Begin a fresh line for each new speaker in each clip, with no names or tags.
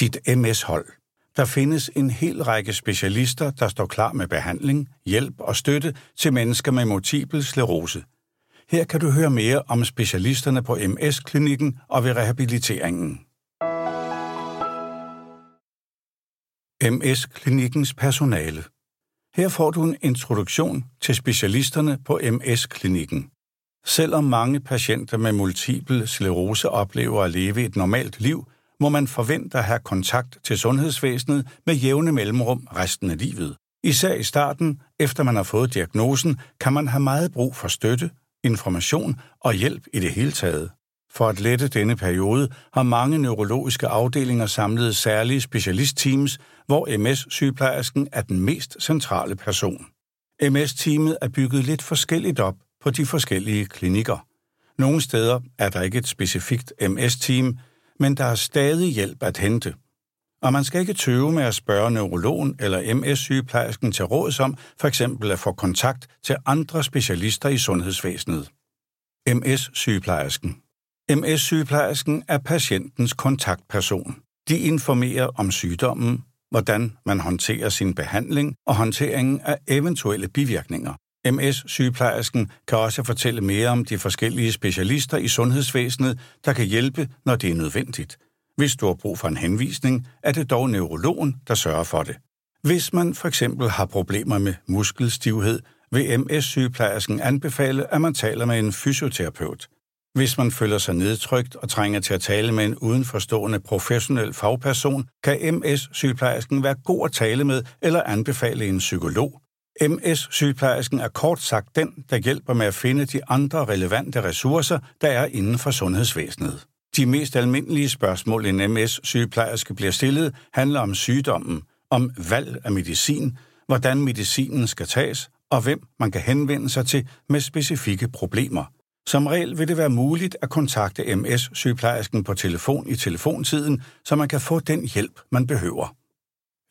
dit MS-hold. Der findes en hel række specialister, der står klar med behandling, hjælp og støtte til mennesker med multiple sklerose. Her kan du høre mere om specialisterne på MS-klinikken og ved rehabiliteringen. MS-klinikkens personale. Her får du en introduktion til specialisterne på MS-klinikken. Selvom mange patienter med multiple sklerose oplever at leve et normalt liv, må man forvente at have kontakt til sundhedsvæsenet med jævne mellemrum resten af livet. Især i starten, efter man har fået diagnosen, kan man have meget brug for støtte, information og hjælp i det hele taget. For at lette denne periode har mange neurologiske afdelinger samlet særlige specialistteams, hvor MS-sygeplejersken er den mest centrale person. MS-teamet er bygget lidt forskelligt op på de forskellige klinikker. Nogle steder er der ikke et specifikt MS-team, men der er stadig hjælp at hente. Og man skal ikke tøve med at spørge neurologen eller MS-sygeplejersken til råds om for eksempel at få kontakt til andre specialister i sundhedsvæsenet. MS-sygeplejersken MS-sygeplejersken er patientens kontaktperson. De informerer om sygdommen, hvordan man håndterer sin behandling og håndteringen af eventuelle bivirkninger. MS-sygeplejersken kan også fortælle mere om de forskellige specialister i sundhedsvæsenet, der kan hjælpe, når det er nødvendigt. Hvis du har brug for en henvisning, er det dog neurologen, der sørger for det. Hvis man for eksempel har problemer med muskelstivhed, vil MS-sygeplejersken anbefale, at man taler med en fysioterapeut. Hvis man føler sig nedtrykt og trænger til at tale med en udenforstående professionel fagperson, kan MS-sygeplejersken være god at tale med eller anbefale en psykolog. MS-sygeplejersken er kort sagt den, der hjælper med at finde de andre relevante ressourcer, der er inden for sundhedsvæsenet. De mest almindelige spørgsmål, en MS-sygeplejerske bliver stillet, handler om sygdommen, om valg af medicin, hvordan medicinen skal tages, og hvem man kan henvende sig til med specifikke problemer. Som regel vil det være muligt at kontakte MS-sygeplejersken på telefon i telefontiden, så man kan få den hjælp, man behøver.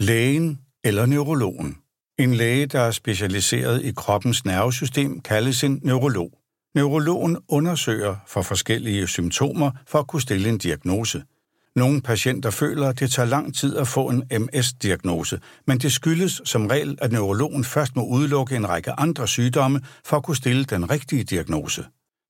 Lægen eller neurologen. En læge, der er specialiseret i kroppens nervesystem, kaldes en neurolog. Neurologen undersøger for forskellige symptomer for at kunne stille en diagnose. Nogle patienter føler, at det tager lang tid at få en MS-diagnose, men det skyldes som regel, at neurologen først må udelukke en række andre sygdomme for at kunne stille den rigtige diagnose.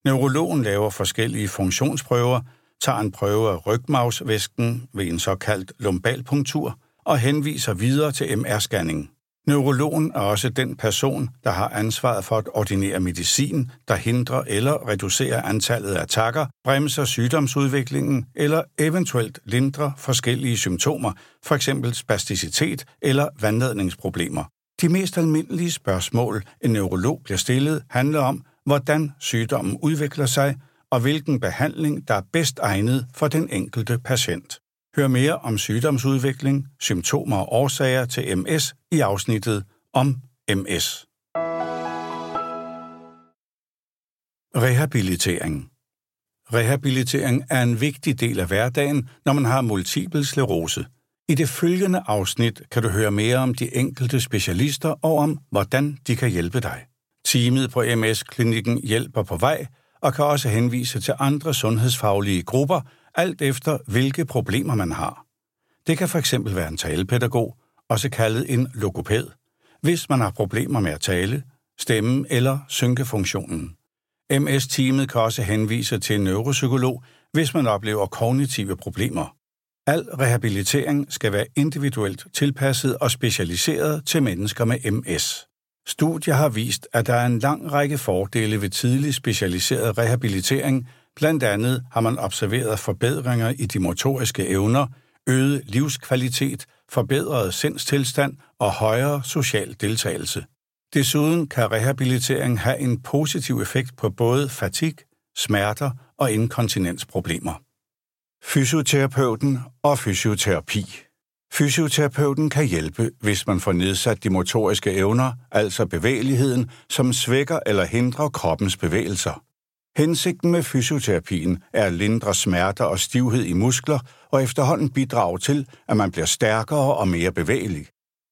Neurologen laver forskellige funktionsprøver, tager en prøve af rygmavsvæsken ved en såkaldt lumbalpunktur og henviser videre til MR-scanning. Neurologen er også den person, der har ansvaret for at ordinere medicin, der hindrer eller reducerer antallet af takker, bremser sygdomsudviklingen eller eventuelt lindrer forskellige symptomer, f.eks. spasticitet eller vandladningsproblemer. De mest almindelige spørgsmål, en neurolog bliver stillet, handler om, hvordan sygdommen udvikler sig og hvilken behandling, der er bedst egnet for den enkelte patient. Hør mere om sygdomsudvikling, symptomer og årsager til MS i afsnittet om MS. Rehabilitering Rehabilitering er en vigtig del af hverdagen, når man har multiple sklerose. I det følgende afsnit kan du høre mere om de enkelte specialister og om, hvordan de kan hjælpe dig. Teamet på MS-klinikken hjælper på vej og kan også henvise til andre sundhedsfaglige grupper, alt efter hvilke problemer man har. Det kan fx være en talepædagog, også kaldet en logoped, hvis man har problemer med at tale, stemme eller synkefunktionen. MS-teamet kan også henvise til en neuropsykolog, hvis man oplever kognitive problemer. Al rehabilitering skal være individuelt tilpasset og specialiseret til mennesker med MS. Studier har vist, at der er en lang række fordele ved tidlig specialiseret rehabilitering. Blandt andet har man observeret forbedringer i de motoriske evner, øget livskvalitet, forbedret sindstilstand og højere social deltagelse. Desuden kan rehabilitering have en positiv effekt på både fatig, smerter og inkontinensproblemer. Fysioterapeuten og fysioterapi Fysioterapeuten kan hjælpe, hvis man får nedsat de motoriske evner, altså bevægeligheden, som svækker eller hindrer kroppens bevægelser. Hensigten med fysioterapien er at lindre smerter og stivhed i muskler og efterhånden bidrage til, at man bliver stærkere og mere bevægelig.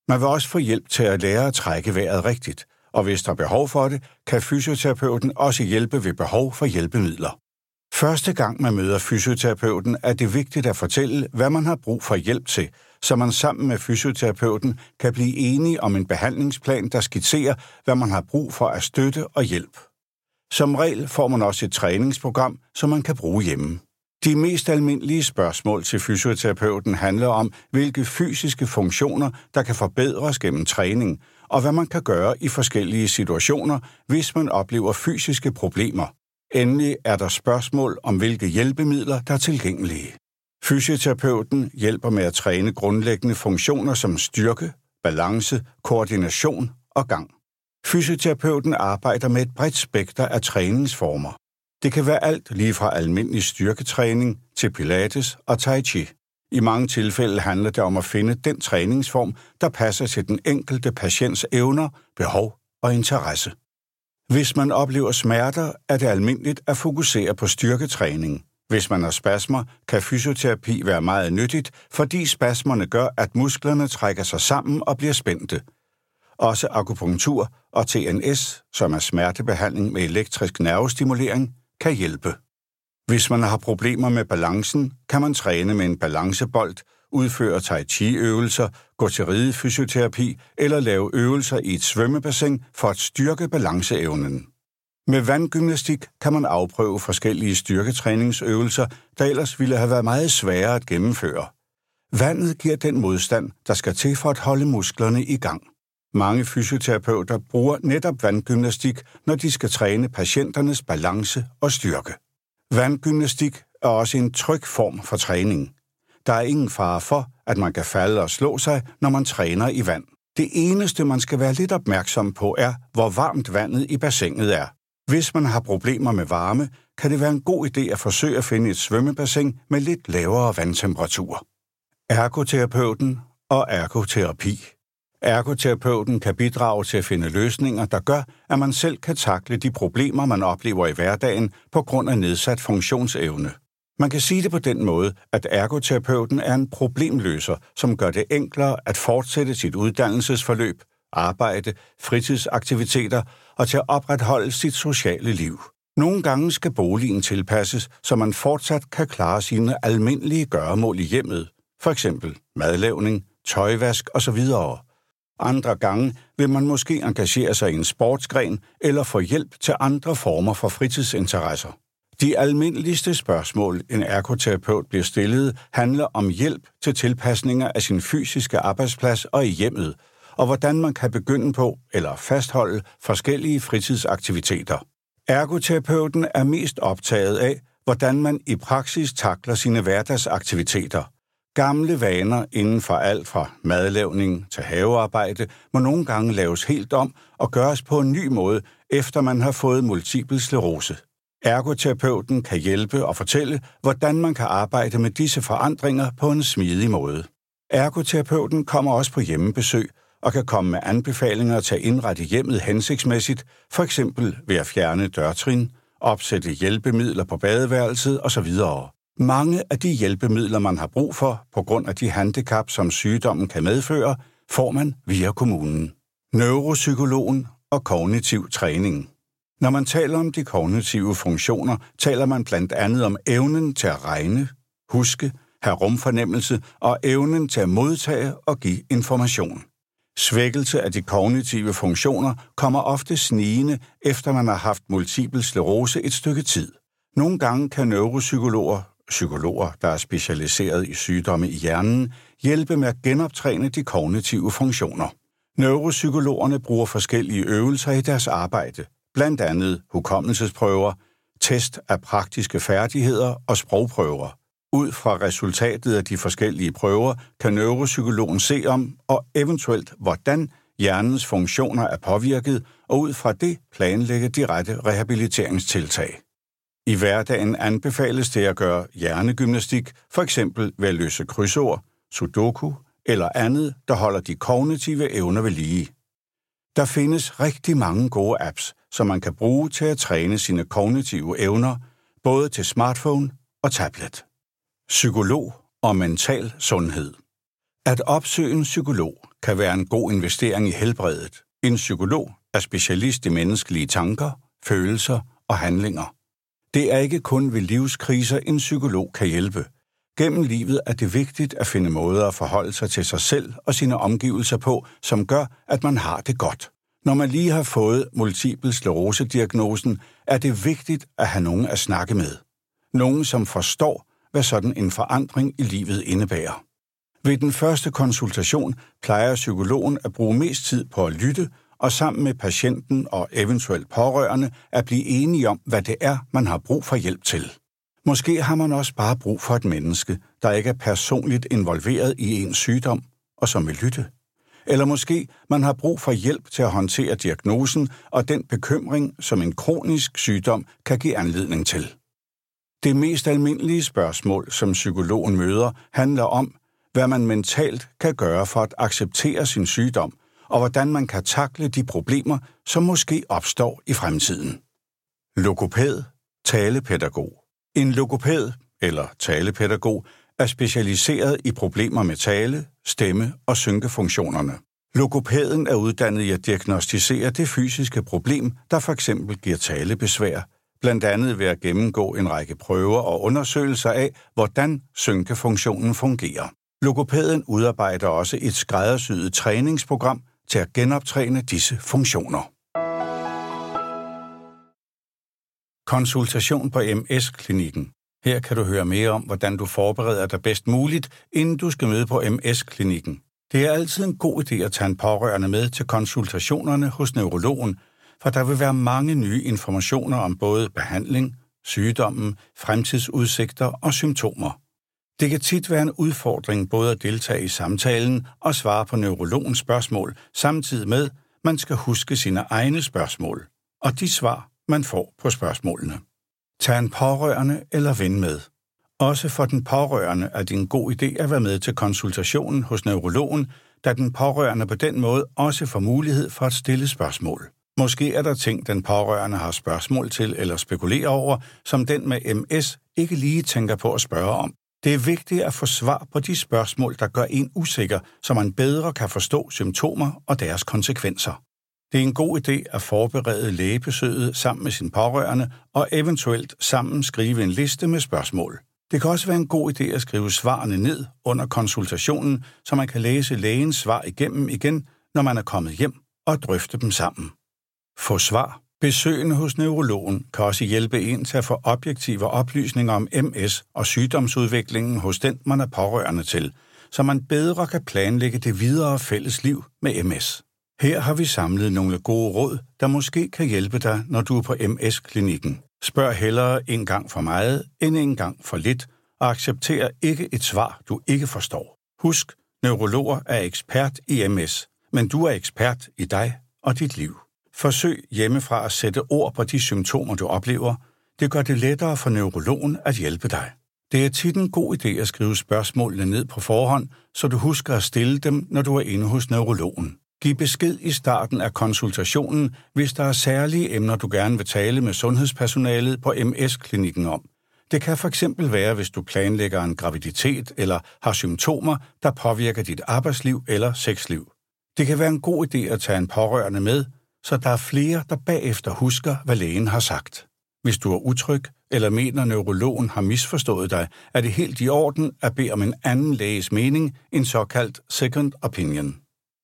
Man vil også få hjælp til at lære at trække vejret rigtigt, og hvis der er behov for det, kan fysioterapeuten også hjælpe ved behov for hjælpemidler. Første gang man møder fysioterapeuten, er det vigtigt at fortælle, hvad man har brug for hjælp til, så man sammen med fysioterapeuten kan blive enige om en behandlingsplan, der skitserer, hvad man har brug for at støtte og hjælp. Som regel får man også et træningsprogram, som man kan bruge hjemme. De mest almindelige spørgsmål til fysioterapeuten handler om, hvilke fysiske funktioner, der kan forbedres gennem træning, og hvad man kan gøre i forskellige situationer, hvis man oplever fysiske problemer. Endelig er der spørgsmål om, hvilke hjælpemidler, der er tilgængelige. Fysioterapeuten hjælper med at træne grundlæggende funktioner som styrke, balance, koordination og gang. Fysioterapeuten arbejder med et bredt spekter af træningsformer. Det kan være alt lige fra almindelig styrketræning til pilates og tai chi. I mange tilfælde handler det om at finde den træningsform, der passer til den enkelte patients evner, behov og interesse. Hvis man oplever smerter, er det almindeligt at fokusere på styrketræning. Hvis man har spasmer, kan fysioterapi være meget nyttigt, fordi spasmerne gør, at musklerne trækker sig sammen og bliver spændte. Også akupunktur og TNS, som er smertebehandling med elektrisk nervestimulering, kan hjælpe. Hvis man har problemer med balancen, kan man træne med en balancebold, udføre tai chi-øvelser, gå til ridefysioterapi eller lave øvelser i et svømmebassin for at styrke balanceevnen. Med vandgymnastik kan man afprøve forskellige styrketræningsøvelser, der ellers ville have været meget svære at gennemføre. Vandet giver den modstand, der skal til for at holde musklerne i gang. Mange fysioterapeuter bruger netop vandgymnastik, når de skal træne patienternes balance og styrke. Vandgymnastik er også en tryg form for træning. Der er ingen fare for, at man kan falde og slå sig, når man træner i vand. Det eneste, man skal være lidt opmærksom på, er, hvor varmt vandet i bassinet er. Hvis man har problemer med varme, kan det være en god idé at forsøge at finde et svømmebassin med lidt lavere vandtemperatur. Ergoterapeuten og ergoterapi. Ergoterapeuten kan bidrage til at finde løsninger, der gør, at man selv kan takle de problemer, man oplever i hverdagen på grund af nedsat funktionsevne. Man kan sige det på den måde, at ergoterapeuten er en problemløser, som gør det enklere at fortsætte sit uddannelsesforløb, arbejde, fritidsaktiviteter og til at opretholde sit sociale liv. Nogle gange skal boligen tilpasses, så man fortsat kan klare sine almindelige gøremål i hjemmet, for eksempel madlavning, tøjvask osv. Andre gange vil man måske engagere sig i en sportsgren eller få hjælp til andre former for fritidsinteresser. De almindeligste spørgsmål, en ergoterapeut bliver stillet, handler om hjælp til tilpasninger af sin fysiske arbejdsplads og i hjemmet, og hvordan man kan begynde på eller fastholde forskellige fritidsaktiviteter. Ergoterapeuten er mest optaget af, hvordan man i praksis takler sine hverdagsaktiviteter. Gamle vaner inden for alt fra madlavning til havearbejde må nogle gange laves helt om og gøres på en ny måde, efter man har fået multiple sklerose. Ergoterapeuten kan hjælpe og fortælle, hvordan man kan arbejde med disse forandringer på en smidig måde. Ergoterapeuten kommer også på hjemmebesøg og kan komme med anbefalinger til at indrette hjemmet hensigtsmæssigt, for eksempel ved at fjerne dørtrin, opsætte hjælpemidler på badeværelset osv. Mange af de hjælpemidler, man har brug for på grund af de handicap, som sygdommen kan medføre, får man via kommunen. Neuropsykologen og kognitiv træning. Når man taler om de kognitive funktioner, taler man blandt andet om evnen til at regne, huske, have rumfornemmelse og evnen til at modtage og give information. Svækkelse af de kognitive funktioner kommer ofte snigende, efter man har haft multiple sklerose et stykke tid. Nogle gange kan neuropsykologer, psykologer, der er specialiseret i sygdomme i hjernen, hjælpe med at genoptræne de kognitive funktioner. Neuropsykologerne bruger forskellige øvelser i deres arbejde, blandt andet hukommelsesprøver, test af praktiske færdigheder og sprogprøver. Ud fra resultatet af de forskellige prøver kan neuropsykologen se om og eventuelt hvordan hjernens funktioner er påvirket, og ud fra det planlægge de rette rehabiliteringstiltag. I hverdagen anbefales det at gøre hjernegymnastik, for eksempel ved at løse krydsord, sudoku eller andet, der holder de kognitive evner ved lige. Der findes rigtig mange gode apps, som man kan bruge til at træne sine kognitive evner, både til smartphone og tablet. Psykolog og mental sundhed. At opsøge en psykolog kan være en god investering i helbredet. En psykolog er specialist i menneskelige tanker, følelser og handlinger. Det er ikke kun ved livskriser, en psykolog kan hjælpe. Gennem livet er det vigtigt at finde måder at forholde sig til sig selv og sine omgivelser på, som gør, at man har det godt. Når man lige har fået multiple sklerose-diagnosen, er det vigtigt at have nogen at snakke med. Nogen, som forstår, hvad sådan en forandring i livet indebærer. Ved den første konsultation plejer psykologen at bruge mest tid på at lytte og sammen med patienten og eventuelt pårørende at blive enige om, hvad det er, man har brug for hjælp til. Måske har man også bare brug for et menneske, der ikke er personligt involveret i en sygdom, og som vil lytte. Eller måske man har brug for hjælp til at håndtere diagnosen og den bekymring, som en kronisk sygdom kan give anledning til. Det mest almindelige spørgsmål, som psykologen møder, handler om, hvad man mentalt kan gøre for at acceptere sin sygdom, og hvordan man kan takle de problemer, som måske opstår i fremtiden. Logopæd, talepædagog. En logopæd eller talepædagog er specialiseret i problemer med tale, stemme og synkefunktionerne. Logopæden er uddannet i at diagnostisere det fysiske problem, der for eksempel giver talebesvær, blandt andet ved at gennemgå en række prøver og undersøgelser af, hvordan synkefunktionen fungerer. Logopæden udarbejder også et skræddersyet træningsprogram til at genoptræne disse funktioner. Konsultation på MS-klinikken. Her kan du høre mere om, hvordan du forbereder dig bedst muligt, inden du skal møde på MS-klinikken. Det er altid en god idé at tage en pårørende med til konsultationerne hos neurologen, for der vil være mange nye informationer om både behandling, sygdommen, fremtidsudsigter og symptomer. Det kan tit være en udfordring både at deltage i samtalen og svare på neurologens spørgsmål, samtidig med, man skal huske sine egne spørgsmål og de svar, man får på spørgsmålene. Tag en pårørende eller ven med. Også for den pårørende er det en god idé at være med til konsultationen hos neurologen, da den pårørende på den måde også får mulighed for at stille spørgsmål. Måske er der ting, den pårørende har spørgsmål til eller spekulerer over, som den med MS ikke lige tænker på at spørge om. Det er vigtigt at få svar på de spørgsmål, der gør en usikker, så man bedre kan forstå symptomer og deres konsekvenser. Det er en god idé at forberede lægebesøget sammen med sin pårørende og eventuelt sammen skrive en liste med spørgsmål. Det kan også være en god idé at skrive svarene ned under konsultationen, så man kan læse lægens svar igennem igen, når man er kommet hjem, og drøfte dem sammen. Få svar. Besøgende hos neurologen kan også hjælpe en til at få objektive oplysninger om MS og sygdomsudviklingen hos den, man er pårørende til, så man bedre kan planlægge det videre fælles liv med MS. Her har vi samlet nogle gode råd, der måske kan hjælpe dig, når du er på MS-klinikken. Spørg hellere en gang for meget end en gang for lidt, og accepter ikke et svar, du ikke forstår. Husk, neurologer er ekspert i MS, men du er ekspert i dig og dit liv. Forsøg hjemmefra at sætte ord på de symptomer, du oplever. Det gør det lettere for neurologen at hjælpe dig. Det er tit en god idé at skrive spørgsmålene ned på forhånd, så du husker at stille dem, når du er inde hos neurologen. Giv besked i starten af konsultationen, hvis der er særlige emner, du gerne vil tale med sundhedspersonalet på MS-klinikken om. Det kan for eksempel være, hvis du planlægger en graviditet eller har symptomer, der påvirker dit arbejdsliv eller sexliv. Det kan være en god idé at tage en pårørende med, så der er flere, der bagefter husker, hvad lægen har sagt. Hvis du er utryg eller mener, neurologen har misforstået dig, er det helt i orden at bede om en anden læges mening, en såkaldt second opinion.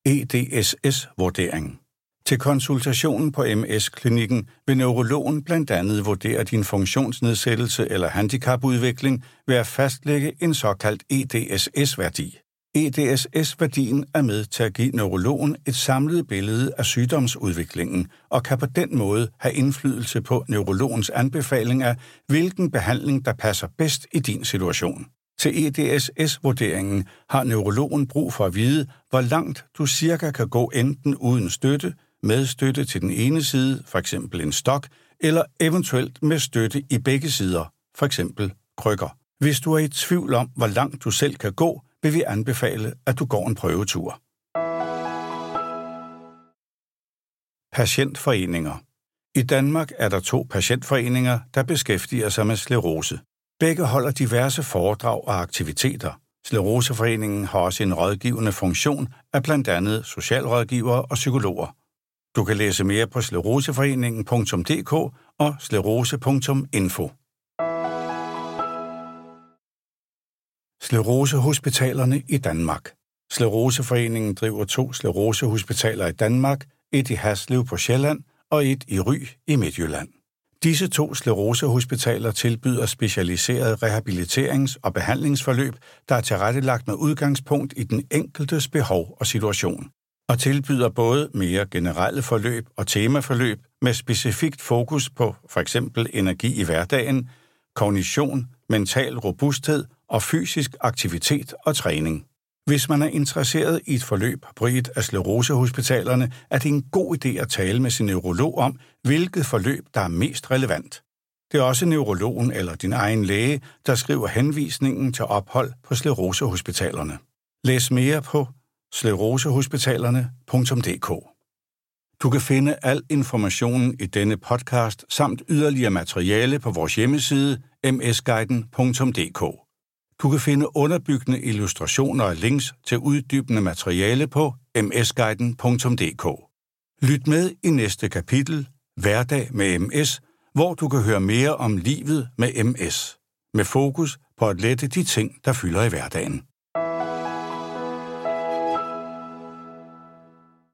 EDSS-vurdering. Til konsultationen på MS-klinikken vil neurologen blandt andet vurdere din funktionsnedsættelse eller handicapudvikling ved at fastlægge en såkaldt EDSS-værdi. EDSS-værdien er med til at give neurologen et samlet billede af sygdomsudviklingen og kan på den måde have indflydelse på neurologens anbefaling af, hvilken behandling der passer bedst i din situation. Til EDSS-vurderingen har neurologen brug for at vide, hvor langt du cirka kan gå enten uden støtte, med støtte til den ene side, f.eks. en stok, eller eventuelt med støtte i begge sider, f.eks. krykker. Hvis du er i tvivl om, hvor langt du selv kan gå, vil vi anbefale, at du går en prøvetur. Patientforeninger I Danmark er der to patientforeninger, der beskæftiger sig med sklerose. Begge holder diverse foredrag og aktiviteter. Skleroseforeningen har også en rådgivende funktion af blandt andet socialrådgivere og psykologer. Du kan læse mere på skleroseforeningen.dk og sklerose.info. Sklerosehospitalerne i Danmark. Skleroseforeningen driver to sklerosehospitaler i Danmark, et i Haslev på Sjælland og et i Ry i Midtjylland. Disse to sklerosehospitaler tilbyder specialiseret rehabiliterings- og behandlingsforløb, der er tilrettelagt med udgangspunkt i den enkeltes behov og situation, og tilbyder både mere generelle forløb og temaforløb med specifikt fokus på f.eks. energi i hverdagen, kognition, mental robusthed og fysisk aktivitet og træning. Hvis man er interesseret i et forløb på et af sklerosehospitalerne, er det en god idé at tale med sin neurolog om, hvilket forløb, der er mest relevant. Det er også neurologen eller din egen læge, der skriver henvisningen til ophold på sklerosehospitalerne. Læs mere på sklerosehospitalerne.dk Du kan finde al informationen i denne podcast samt yderligere materiale på vores hjemmeside msguiden.dk. Du kan finde underbyggende illustrationer og links til uddybende materiale på msguiden.dk. Lyt med i næste kapitel, Hverdag med MS, hvor du kan høre mere om livet med MS, med fokus på at lette de ting, der fylder i hverdagen.